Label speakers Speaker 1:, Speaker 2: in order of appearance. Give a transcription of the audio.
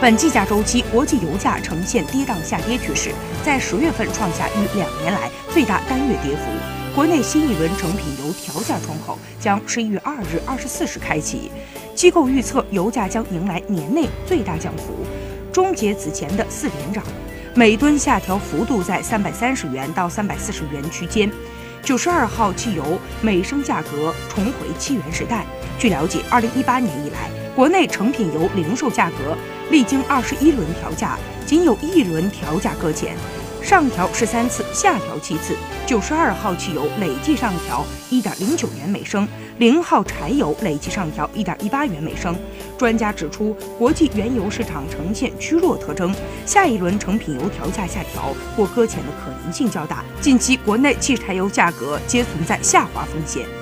Speaker 1: 本计价周期，国际油价呈现跌宕下跌趋势，在十月份创下逾两年来最大单月跌幅。国内新一轮成品油调价窗口将十一月二日二十四时开启，机构预测油价将迎来年内最大降幅，终结此前的四连涨，每吨下调幅度在三百三十元到三百四十元区间。九十二号汽油每升价格重回七元时代。据了解，二零一八年以来，国内成品油零售价格历经二十一轮调价，仅有一轮调价搁浅。上调十三次，下调七次。九十二号汽油累计上调一点零九元每升，零号柴油累计上调一点一八元每升。专家指出，国际原油市场呈现趋弱特征，下一轮成品油调价下调或搁浅的可能性较大。近期国内汽柴油价格皆存在下滑风险。